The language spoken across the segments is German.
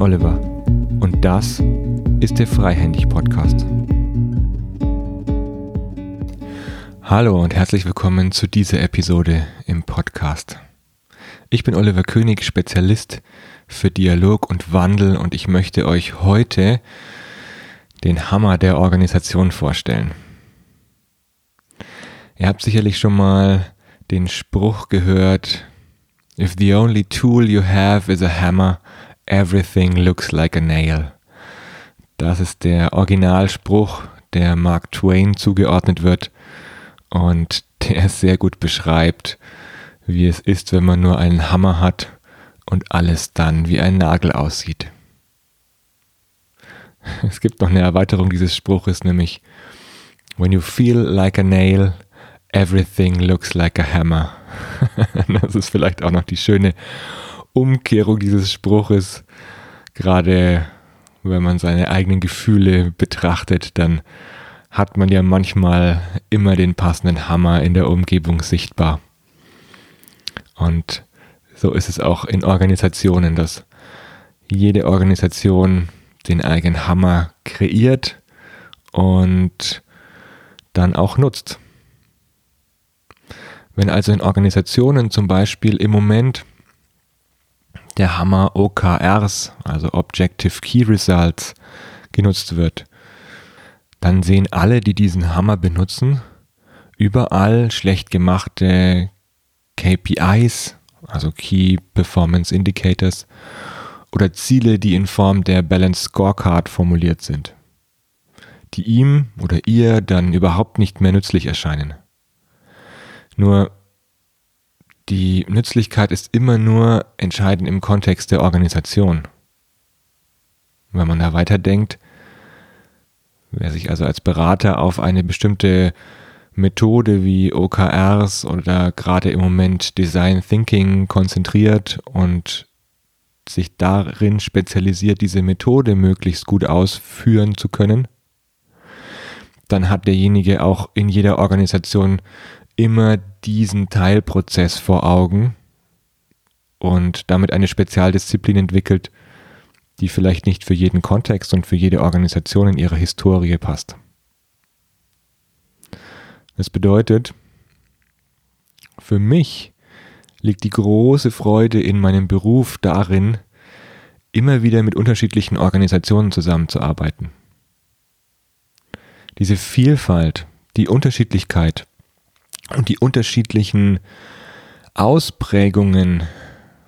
Oliver und das ist der Freihändig Podcast. Hallo und herzlich willkommen zu dieser Episode im Podcast. Ich bin Oliver König, Spezialist für Dialog und Wandel und ich möchte euch heute den Hammer der Organisation vorstellen. Ihr habt sicherlich schon mal den Spruch gehört, If the only tool you have is a hammer, everything looks like a nail. Das ist der Originalspruch, der Mark Twain zugeordnet wird und der sehr gut beschreibt, wie es ist, wenn man nur einen Hammer hat und alles dann wie ein Nagel aussieht. Es gibt noch eine Erweiterung dieses Spruches, nämlich When you feel like a nail, everything looks like a hammer. das ist vielleicht auch noch die schöne Umkehrung dieses Spruches. Gerade wenn man seine eigenen Gefühle betrachtet, dann hat man ja manchmal immer den passenden Hammer in der Umgebung sichtbar. Und so ist es auch in Organisationen, dass jede Organisation den eigenen Hammer kreiert und dann auch nutzt. Wenn also in Organisationen zum Beispiel im Moment der Hammer OKRs, also Objective Key Results, genutzt wird, dann sehen alle, die diesen Hammer benutzen, überall schlecht gemachte KPIs, also Key Performance Indicators, oder Ziele, die in Form der Balance Scorecard formuliert sind, die ihm oder ihr dann überhaupt nicht mehr nützlich erscheinen. Nur die Nützlichkeit ist immer nur entscheidend im Kontext der Organisation. Wenn man da weiterdenkt, wer sich also als Berater auf eine bestimmte Methode wie OKRs oder gerade im Moment Design Thinking konzentriert und sich darin spezialisiert, diese Methode möglichst gut ausführen zu können, dann hat derjenige auch in jeder Organisation immer diesen Teilprozess vor Augen und damit eine Spezialdisziplin entwickelt, die vielleicht nicht für jeden Kontext und für jede Organisation in ihrer Historie passt. Das bedeutet, für mich liegt die große Freude in meinem Beruf darin, immer wieder mit unterschiedlichen Organisationen zusammenzuarbeiten. Diese Vielfalt, die Unterschiedlichkeit und die unterschiedlichen Ausprägungen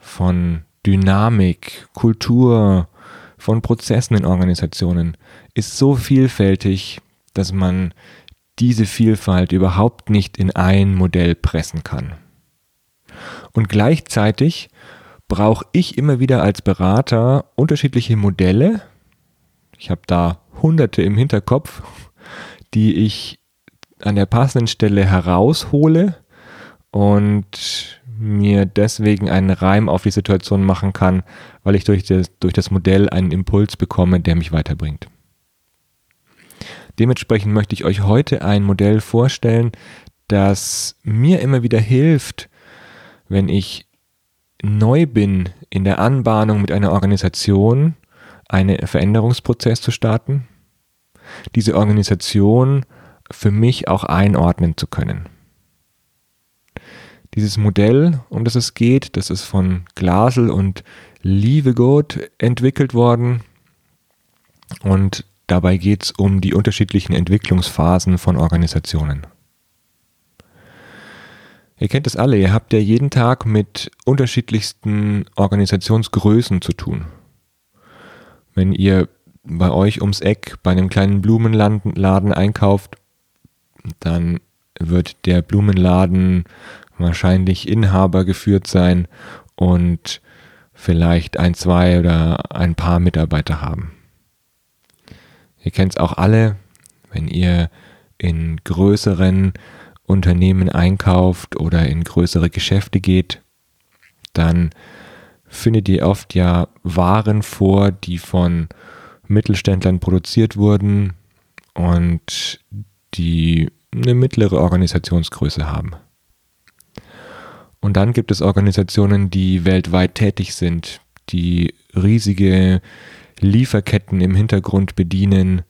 von Dynamik, Kultur, von Prozessen in Organisationen ist so vielfältig, dass man diese Vielfalt überhaupt nicht in ein Modell pressen kann. Und gleichzeitig brauche ich immer wieder als Berater unterschiedliche Modelle. Ich habe da hunderte im Hinterkopf, die ich an der passenden Stelle heraushole und mir deswegen einen Reim auf die Situation machen kann, weil ich durch das, durch das Modell einen Impuls bekomme, der mich weiterbringt. Dementsprechend möchte ich euch heute ein Modell vorstellen, das mir immer wieder hilft, wenn ich neu bin in der Anbahnung mit einer Organisation, einen Veränderungsprozess zu starten, diese Organisation für mich auch einordnen zu können. Dieses Modell, um das es geht, das ist von Glasel und Lievegood entwickelt worden und dabei geht es um die unterschiedlichen Entwicklungsphasen von Organisationen. Ihr kennt es alle, ihr habt ja jeden Tag mit unterschiedlichsten Organisationsgrößen zu tun. Wenn ihr bei euch ums Eck bei einem kleinen Blumenladen einkauft, dann wird der Blumenladen wahrscheinlich Inhaber geführt sein und vielleicht ein, zwei oder ein paar Mitarbeiter haben. Ihr kennt es auch alle, wenn ihr in größeren Unternehmen einkauft oder in größere Geschäfte geht, dann findet ihr oft ja Waren vor, die von Mittelständlern produziert wurden und die eine mittlere Organisationsgröße haben. Und dann gibt es Organisationen, die weltweit tätig sind, die riesige Lieferketten im Hintergrund bedienen,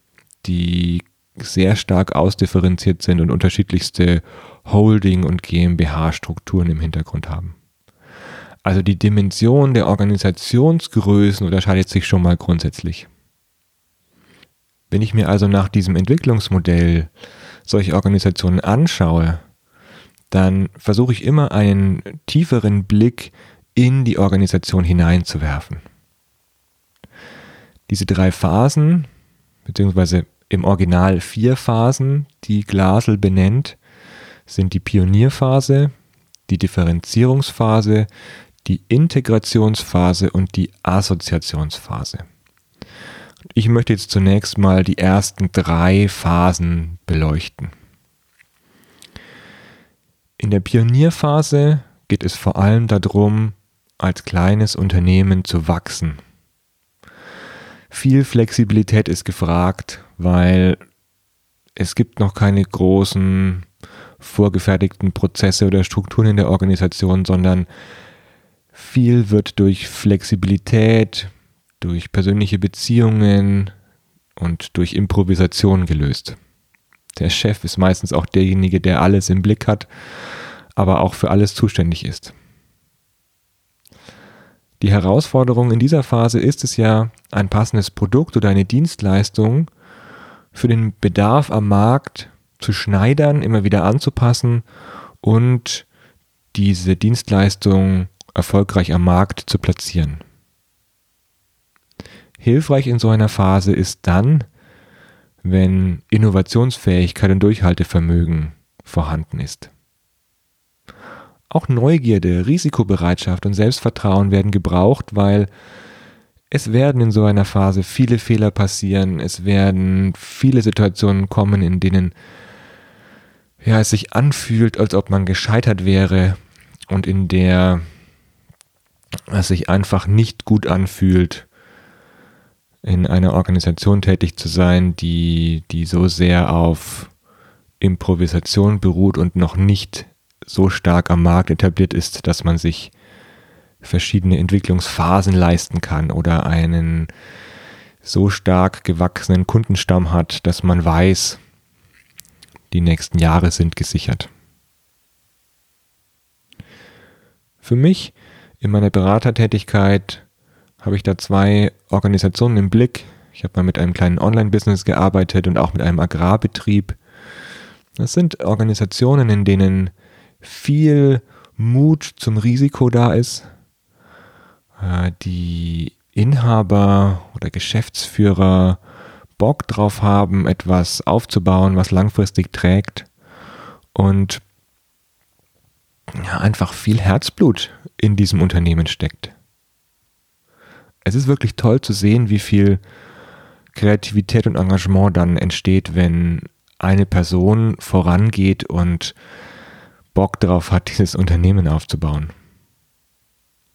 die sehr stark ausdifferenziert sind und unterschiedlichste Holding- und GmbH-Strukturen im Hintergrund haben. Also die Dimension der Organisationsgrößen unterscheidet sich schon mal grundsätzlich. Wenn ich mir also nach diesem Entwicklungsmodell solche Organisationen anschaue, dann versuche ich immer einen tieferen Blick in die Organisation hineinzuwerfen. Diese drei Phasen, beziehungsweise im Original vier Phasen, die Glasel benennt, sind die Pionierphase, die Differenzierungsphase, die Integrationsphase und die Assoziationsphase. Ich möchte jetzt zunächst mal die ersten drei Phasen beleuchten. In der Pionierphase geht es vor allem darum, als kleines Unternehmen zu wachsen. Viel Flexibilität ist gefragt, weil es gibt noch keine großen vorgefertigten Prozesse oder Strukturen in der Organisation, sondern viel wird durch Flexibilität, durch persönliche Beziehungen und durch Improvisation gelöst. Der Chef ist meistens auch derjenige, der alles im Blick hat, aber auch für alles zuständig ist. Die Herausforderung in dieser Phase ist es ja, ein passendes Produkt oder eine Dienstleistung für den Bedarf am Markt zu schneidern, immer wieder anzupassen und diese Dienstleistung erfolgreich am Markt zu platzieren. Hilfreich in so einer Phase ist dann, wenn Innovationsfähigkeit und Durchhaltevermögen vorhanden ist. Auch Neugierde, Risikobereitschaft und Selbstvertrauen werden gebraucht, weil es werden in so einer Phase viele Fehler passieren, es werden viele Situationen kommen, in denen ja, es sich anfühlt, als ob man gescheitert wäre und in der es sich einfach nicht gut anfühlt, in einer Organisation tätig zu sein, die, die so sehr auf Improvisation beruht und noch nicht so stark am Markt etabliert ist, dass man sich verschiedene Entwicklungsphasen leisten kann oder einen so stark gewachsenen Kundenstamm hat, dass man weiß, die nächsten Jahre sind gesichert. Für mich in meiner Beratertätigkeit habe ich da zwei Organisationen im Blick. Ich habe mal mit einem kleinen Online-Business gearbeitet und auch mit einem Agrarbetrieb. Das sind Organisationen, in denen viel Mut zum Risiko da ist. Äh, die Inhaber oder Geschäftsführer Bock drauf haben, etwas aufzubauen, was langfristig trägt und ja, einfach viel Herzblut in diesem Unternehmen steckt. Es ist wirklich toll zu sehen, wie viel Kreativität und Engagement dann entsteht, wenn eine Person vorangeht und Bock darauf hat, dieses Unternehmen aufzubauen.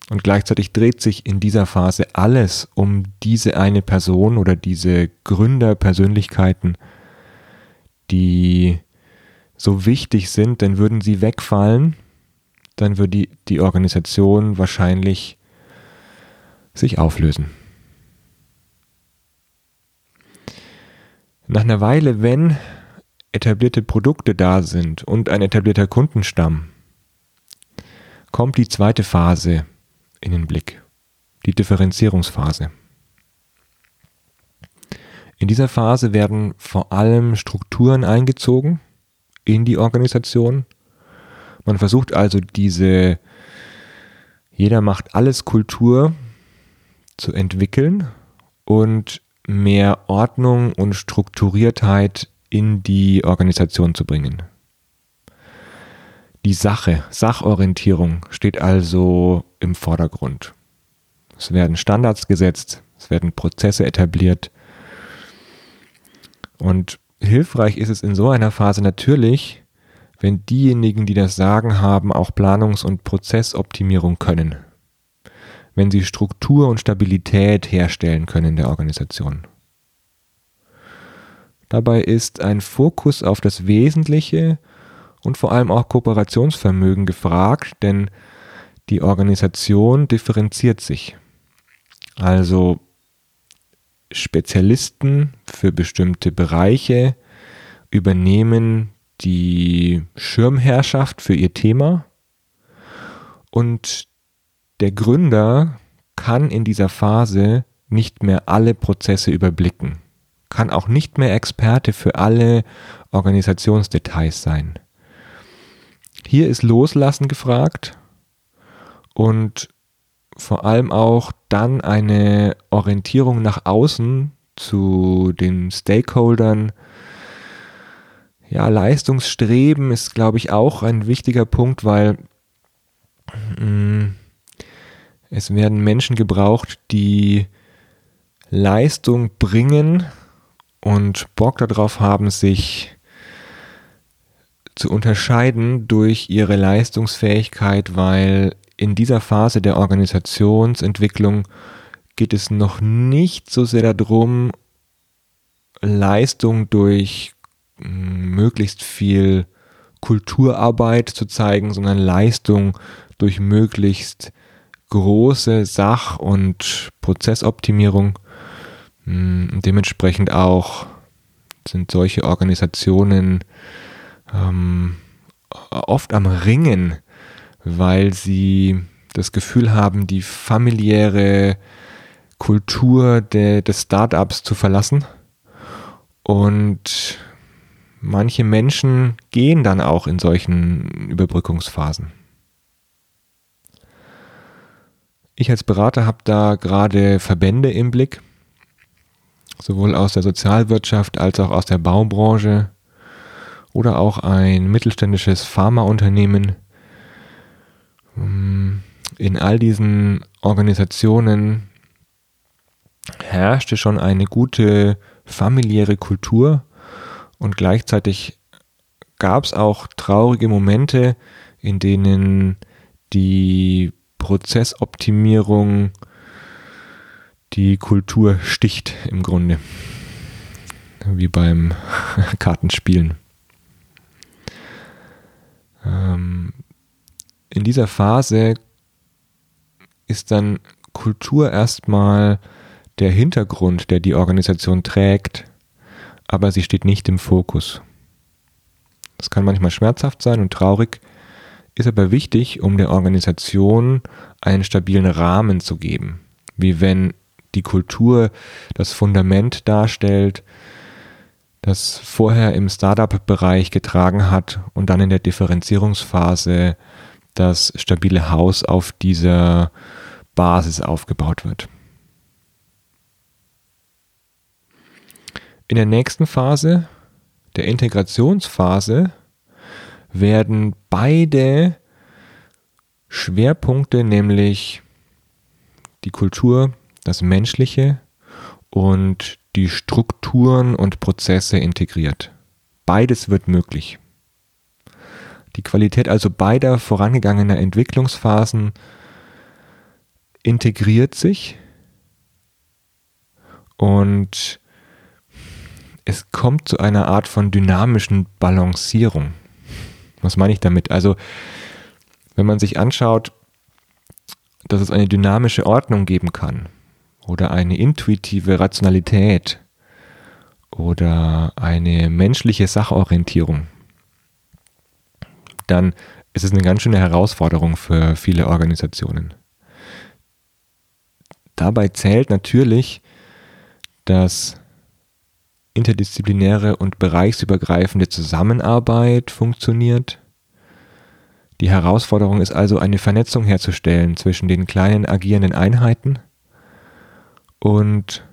Und gleichzeitig dreht sich in dieser Phase alles um diese eine Person oder diese Gründerpersönlichkeiten, die so wichtig sind, denn würden sie wegfallen, dann würde die, die Organisation wahrscheinlich sich auflösen. Nach einer Weile, wenn etablierte Produkte da sind und ein etablierter Kundenstamm, kommt die zweite Phase in den Blick, die Differenzierungsphase. In dieser Phase werden vor allem Strukturen eingezogen in die Organisation. Man versucht also diese jeder macht alles Kultur zu entwickeln und mehr Ordnung und Strukturiertheit in die Organisation zu bringen. Die Sache, Sachorientierung steht also im Vordergrund. Es werden Standards gesetzt, es werden Prozesse etabliert. Und hilfreich ist es in so einer Phase natürlich, wenn diejenigen, die das Sagen haben, auch Planungs- und Prozessoptimierung können. Wenn sie Struktur und Stabilität herstellen können in der Organisation. Dabei ist ein Fokus auf das Wesentliche und vor allem auch Kooperationsvermögen gefragt, denn die Organisation differenziert sich. Also Spezialisten für bestimmte Bereiche übernehmen die Schirmherrschaft für ihr Thema und der Gründer kann in dieser Phase nicht mehr alle Prozesse überblicken, kann auch nicht mehr Experte für alle Organisationsdetails sein. Hier ist Loslassen gefragt und vor allem auch dann eine Orientierung nach außen zu den Stakeholdern. Ja, Leistungsstreben ist, glaube ich, auch ein wichtiger Punkt, weil mh, mm, es werden Menschen gebraucht, die Leistung bringen und Bock darauf haben, sich zu unterscheiden durch ihre Leistungsfähigkeit, weil in dieser Phase der Organisationsentwicklung geht es noch nicht so sehr darum, Leistung durch hm, möglichst viel Kulturarbeit zu zeigen, sondern Leistung durch möglichst große Sach- und Prozessoptimierung. Hm, dementsprechend auch sind solche Organisationen ähm, oft am Ringen weil sie das Gefühl haben, die familiäre Kultur de, des Startups zu verlassen. Und manche Menschen gehen dann auch in solchen Überbrückungsphasen. Ich als Berater habe da gerade Verbände im Blick, sowohl aus der Sozialwirtschaft als auch aus der Baubranche oder auch ein mittelständisches Pharmaunternehmen, ähm, in all diesen Organisationen herrschte schon eine gute familiäre Kultur und gleichzeitig gab es auch traurige Momente, in denen die Prozessoptimierung die Kultur sticht im Grunde. Wie beim Kartenspielen. Ähm, in dieser Phase ist dann Kultur erstmal der Hintergrund, der die Organisation trägt, aber sie steht nicht im Fokus. Das kann manchmal schmerzhaft sein und traurig, ist aber wichtig, um der Organisation einen stabilen Rahmen zu geben. Wie wenn die Kultur das Fundament darstellt, das vorher im Startup-Bereich getragen hat und dann in der Differenzierungsphase das stabile Haus auf dieser Basis aufgebaut wird. In der nächsten Phase, der Integrationsphase, werden beide Schwerpunkte, nämlich die Kultur, das Menschliche und die Strukturen und Prozesse integriert. Beides wird möglich. Die Qualität also beider vorangegangener Entwicklungsphasen integriert sich und es kommt zu einer Art von dynamischen Balancierung. Was meine ich damit? Also, wenn man sich anschaut, dass es eine dynamische Ordnung geben kann oder eine intuitive Rationalität oder eine menschliche Sachorientierung, dann ist es eine ganz schöne Herausforderung für viele Organisationen. Dabei zählt natürlich, dass interdisziplinäre und bereichsübergreifende Zusammenarbeit funktioniert. Die Herausforderung ist also eine Vernetzung herzustellen zwischen den kleinen agierenden Einheiten und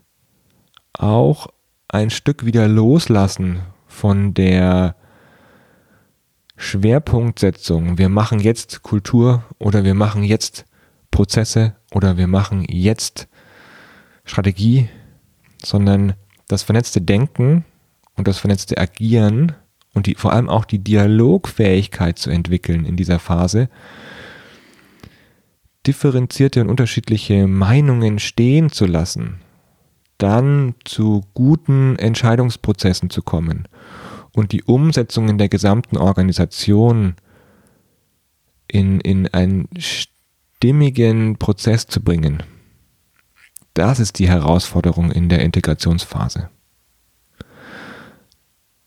auch ein Stück wieder loslassen von der Schwerpunktsetzung. Wir machen jetzt Kultur oder wir machen jetzt Prozesse oder wir machen jetzt Strategie, sondern das vernetzte Denken und das vernetzte Agieren und die, vor allem auch die Dialogfähigkeit zu entwickeln in dieser Phase, differenzierte und unterschiedliche Meinungen stehen zu lassen, dann zu guten Entscheidungsprozessen zu kommen und die Umsetzung in der gesamten Organisation in, in einen stimmigen Prozess zu bringen. Das ist die Herausforderung in der Integrationsphase.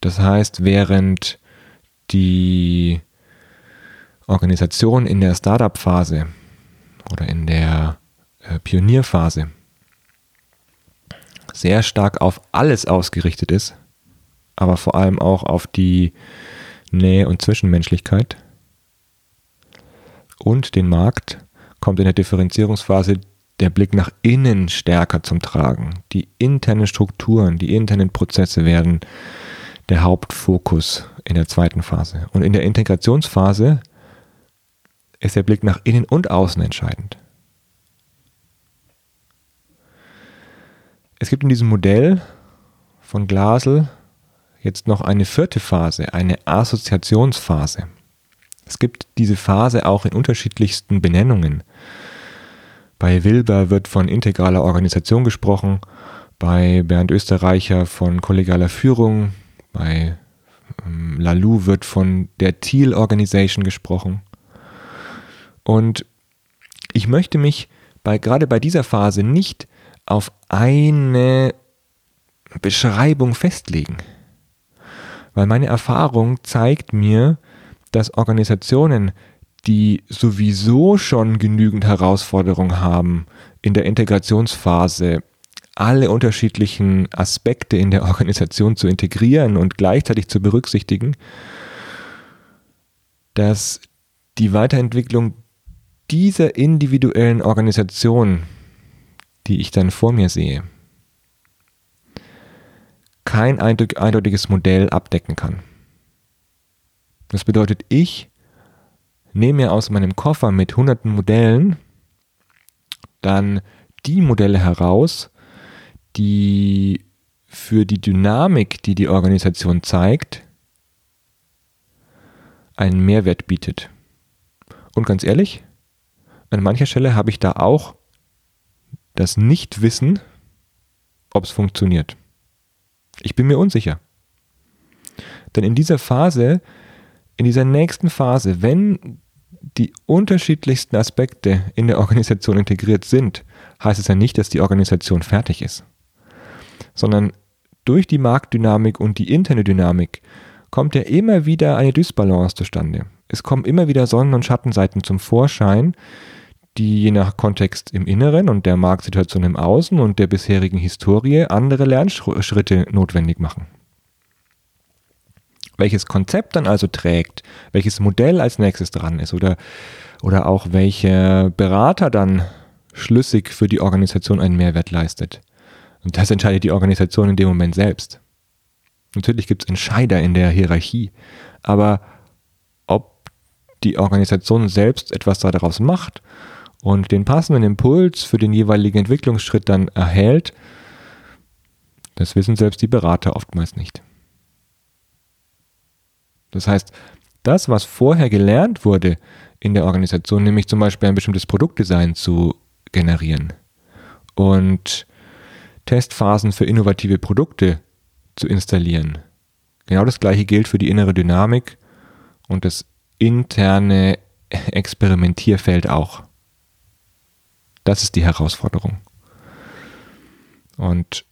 Das heißt, während die Organisation in der Startup-Phase oder in der äh, Pionierphase sehr stark auf alles ausgerichtet ist, aber vor allem auch auf die Nähe und Zwischenmenschlichkeit und den Markt, kommt in der Differenzierungsphase der Blick nach innen stärker zum Tragen. Die internen Strukturen, die internen Prozesse werden der Hauptfokus in der zweiten Phase. Und in der Integrationsphase ist der Blick nach innen und außen entscheidend. Es gibt in diesem Modell von Glasel jetzt noch eine vierte Phase, eine Assoziationsphase. Es gibt diese Phase auch in unterschiedlichsten Benennungen. Bei Wilber wird von integraler Organisation gesprochen, bei Bernd Österreicher von kollegialer Führung, bei ähm, Lalou wird von der Thiel Organization gesprochen. Und ich möchte mich bei, gerade bei dieser Phase nicht auf eine Beschreibung festlegen. Weil meine Erfahrung zeigt mir, dass Organisationen, die sowieso schon genügend Herausforderungen haben in der Integrationsphase, alle unterschiedlichen Aspekte in der Organisation zu integrieren und gleichzeitig zu berücksichtigen, dass die Weiterentwicklung dieser individuellen Organisation, die ich dann vor mir sehe, kein eindeutiges Modell abdecken kann. Das bedeutet, ich nehme aus meinem Koffer mit hunderten Modellen dann die Modelle heraus, die für die Dynamik, die die Organisation zeigt, einen Mehrwert bietet. Und ganz ehrlich, an mancher Stelle habe ich da auch das Nichtwissen, ob es funktioniert. Ich bin mir unsicher. Denn in dieser Phase, in dieser nächsten Phase, wenn die unterschiedlichsten Aspekte in der Organisation integriert sind, heißt es ja nicht, dass die Organisation fertig ist sondern durch die Marktdynamik und die interne Dynamik kommt ja immer wieder eine Dysbalance zustande. Es kommen immer wieder Sonnen- und Schattenseiten zum Vorschein, die je nach Kontext im Inneren und der Marktsituation im Außen und der bisherigen Historie andere Lernschritte notwendig machen. Welches Konzept dann also trägt, welches Modell als nächstes dran ist oder, oder auch welcher Berater dann schlüssig für die Organisation einen Mehrwert leistet, und das entscheidet die Organisation in dem Moment selbst. Natürlich gibt es Entscheider in der Hierarchie, aber ob die Organisation selbst etwas daraus macht und den passenden Impuls für den jeweiligen Entwicklungsschritt dann erhält, das wissen selbst die Berater oftmals nicht. Das heißt, das, was vorher gelernt wurde in der Organisation, nämlich zum Beispiel ein bestimmtes Produktdesign zu generieren und Testphasen für innovative Produkte zu installieren. Genau das gleiche gilt für die innere Dynamik und das interne Experimentierfeld auch. Das ist die Herausforderung. Und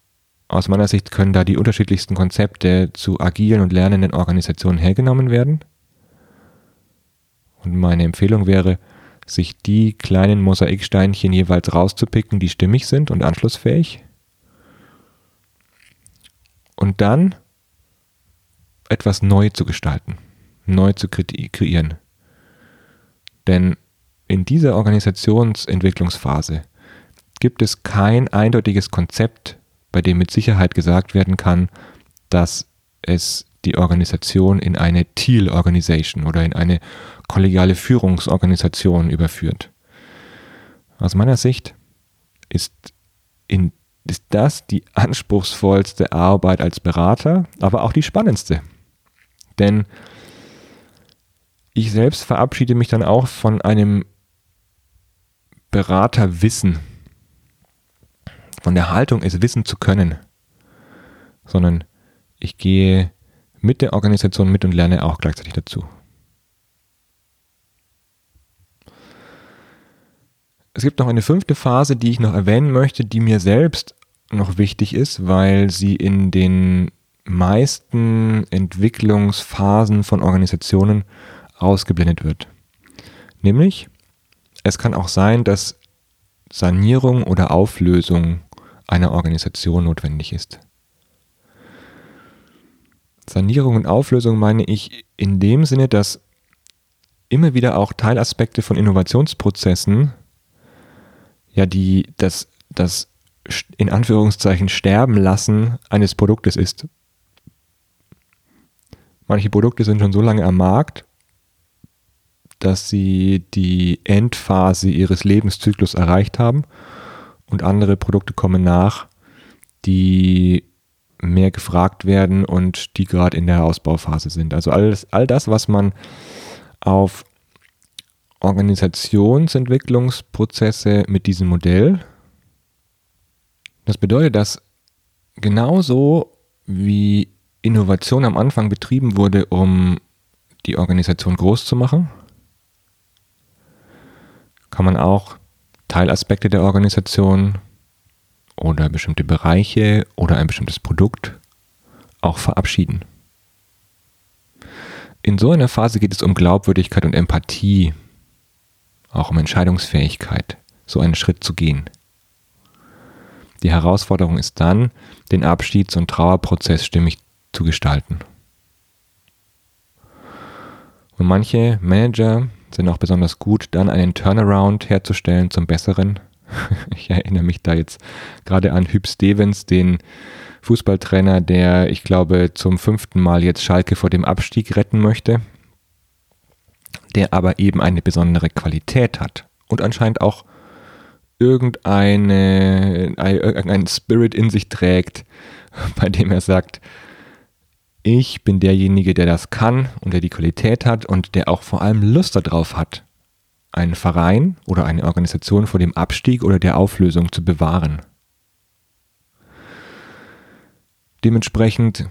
aus meiner Sicht können da die unterschiedlichsten Konzepte zu agilen und lernenden Organisationen hergenommen werden. Und meine Empfehlung wäre, sich die kleinen Mosaiksteinchen jeweils rauszupicken, die stimmig sind und anschlussfähig und dann etwas neu zu gestalten, neu zu kreieren. Denn in dieser Organisationsentwicklungsphase gibt es kein eindeutiges Konzept, bei dem mit Sicherheit gesagt werden kann, dass es die Organisation in eine Teal Organization oder in eine kollegiale Führungsorganisation überführt. Aus meiner Sicht ist in ist das die anspruchsvollste Arbeit als Berater, aber auch die spannendste. Denn ich selbst verabschiede mich dann auch von einem Beraterwissen, von der Haltung, es wissen zu können, sondern ich gehe mit der Organisation mit und lerne auch gleichzeitig dazu. es gibt noch eine fünfte Phase, die ich noch erwähnen möchte, die mir selbst noch wichtig ist, weil sie in den meisten Entwicklungsphasen von Organisationen ausgeblendet wird. Nämlich, es kann auch sein, dass Sanierung oder Auflösung einer Organisation notwendig ist. Sanierung und Auflösung meine ich in dem Sinne, dass immer wieder auch Teilaspekte von Innovationsprozessen, ja, die das, das in Anführungszeichen Sterben lassen eines Produktes ist. Manche Produkte sind schon so lange am Markt, dass sie die Endphase ihres Lebenszyklus erreicht haben und andere Produkte kommen nach, die mehr gefragt werden und die gerade in der Ausbauphase sind. Also alles, all das, was man auf Organisationsentwicklungsprozesse mit diesem Modell, das bedeutet, dass genauso wie Innovation am Anfang betrieben wurde, um die Organisation groß zu machen, kann man auch Teilaspekte der Organisation oder bestimmte Bereiche oder ein bestimmtes Produkt auch verabschieden. In so einer Phase geht es um Glaubwürdigkeit und Empathie, auch um Entscheidungsfähigkeit, so einen Schritt zu gehen. Die Herausforderung ist dann, den Abschieds- und Trauerprozess stimmig zu gestalten. Und manche Manager sind auch besonders gut, dann einen Turnaround herzustellen zum Besseren. ich erinnere mich da jetzt gerade an Hüb Stevens, den Fußballtrainer, der, ich glaube, zum fünften Mal jetzt Schalke vor dem Abstieg retten möchte, der aber eben eine besondere Qualität hat und anscheinend auch irgendeine, irgendeinen Spirit in sich trägt, bei dem er sagt, ich bin derjenige, der das kann und der die Qualität hat und der auch vor allem Lust darauf hat, einen Verein oder eine Organisation vor dem Abstieg oder der Auflösung zu bewahren. Dementsprechend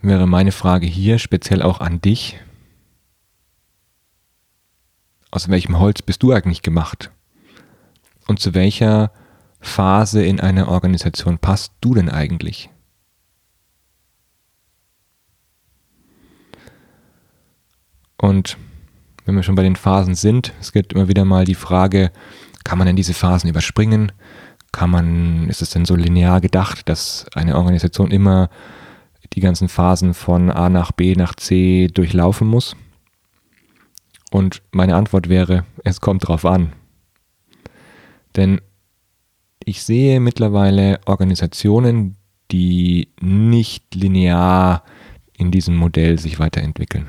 wäre meine Frage hier speziell auch an dich. Aus welchem Holz bist du eigentlich gemacht? Und zu welcher Phase in einer Organisation passt du denn eigentlich? Und wenn wir schon bei den Phasen sind, es gibt immer wieder mal die Frage, kann man denn diese Phasen überspringen? Kann man, ist es denn so linear gedacht, dass eine Organisation immer die ganzen Phasen von A nach B nach C durchlaufen muss? Und meine Antwort wäre, es kommt drauf an. Denn ich sehe mittlerweile Organisationen, die nicht linear in diesem Modell sich weiterentwickeln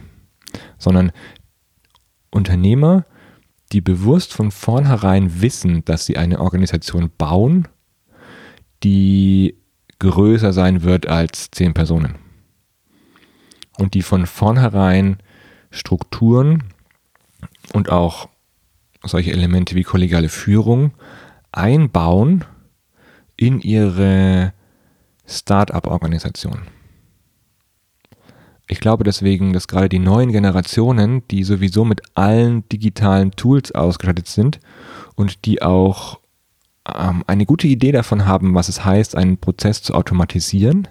sondern Unternehmer, die bewusst von vornherein wissen, dass sie eine Organisation bauen, die größer sein wird als zehn Personen. Und die von vornherein Strukturen und auch solche Elemente wie kollegiale Führung einbauen in ihre Start-up-Organisation. Ich glaube deswegen, dass gerade die neuen Generationen, die sowieso mit allen digitalen Tools ausgestattet sind und die auch ähm, eine gute Idee davon haben, was es heißt, einen Prozess zu automatisieren,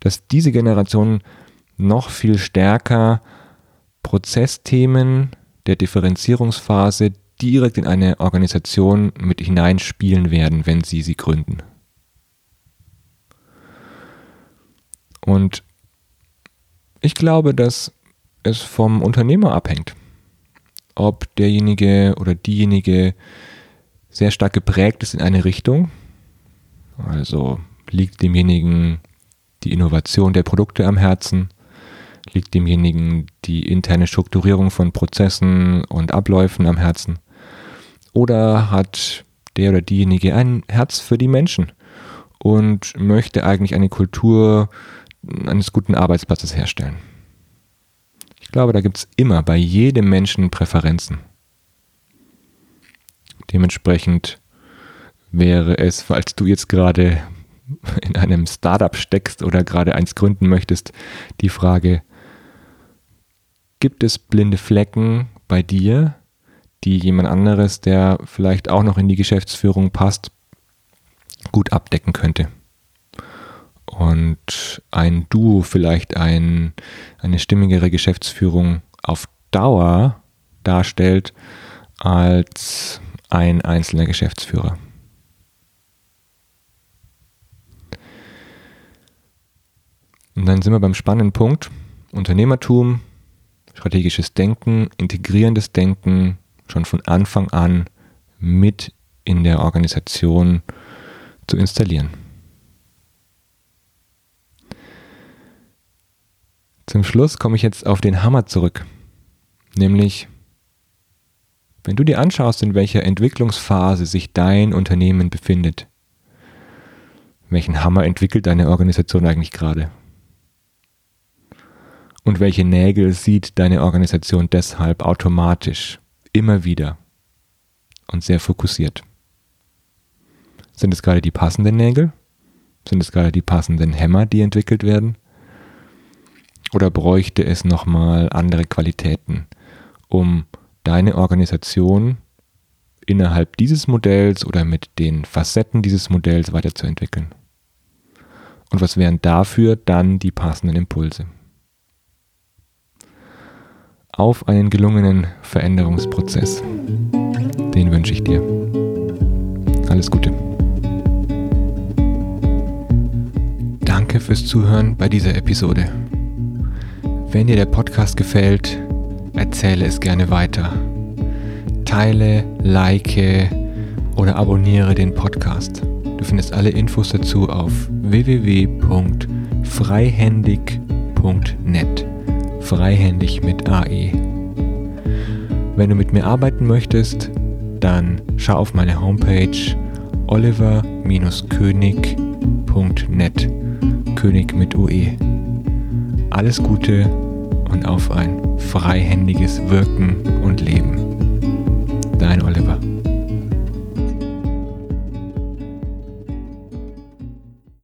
dass diese Generation noch viel stärker Prozessthemen der Differenzierungsphase direkt in eine Organisation mit hineinspielen werden, wenn sie sie gründen. Und ich glaube, dass es vom Unternehmer abhängt, ob derjenige oder diejenige sehr stark geprägt ist in eine Richtung. Also liegt demjenigen die Innovation der Produkte am Herzen, liegt demjenigen die interne Strukturierung von Prozessen und Abläufen am Herzen. Oder hat der oder diejenige ein Herz für die Menschen und möchte eigentlich eine Kultur eines guten Arbeitsplatzes herstellen. Ich glaube, da gibt es immer bei jedem Menschen Präferenzen. Dementsprechend wäre es, falls du jetzt gerade in einem Startup steckst oder gerade eins gründen möchtest, die Frage, gibt es blinde Flecken bei dir, die jemand anderes, der vielleicht auch noch in die Geschäftsführung passt, gut abdecken könnte. Und ein Duo, vielleicht ein, eine stimmigere Geschäftsführung auf Dauer darstellt als ein einzelner Geschäftsführer. Und dann sind wir beim spannenden Punkt. Unternehmertum, strategisches Denken, integrierendes Denken schon von Anfang an mit in der Organisation zu installieren. Zum Schluss komme ich jetzt auf den Hammer zurück, nämlich wenn du dir anschaust, in welcher Entwicklungsphase sich dein Unternehmen befindet, welchen Hammer entwickelt deine Organisation eigentlich gerade? Und welche Nägel sieht deine Organisation deshalb automatisch immer wieder und sehr fokussiert? Sind es gerade die passenden Nägel? Sind es gerade die passenden Hämmer, die entwickelt werden? Oder bräuchte es nochmal andere Qualitäten, um deine Organisation innerhalb dieses Modells oder mit den Facetten dieses Modells weiterzuentwickeln? Und was wären dafür dann die passenden Impulse? auf einen gelungenen Veränderungsprozess. Den wünsche ich dir. Alles Gute. Danke fürs Zuhören bei dieser Episode. Wenn dir der Podcast gefällt, erzähle es gerne weiter. Teile, like oder abonniere den Podcast. Du findest alle Infos dazu auf www.freihändig.net freihändig mit AE. Wenn du mit mir arbeiten möchtest, dann schau auf meine Homepage oliver-könig.net König mit UE. Alles Gute und auf ein freihändiges Wirken und Leben.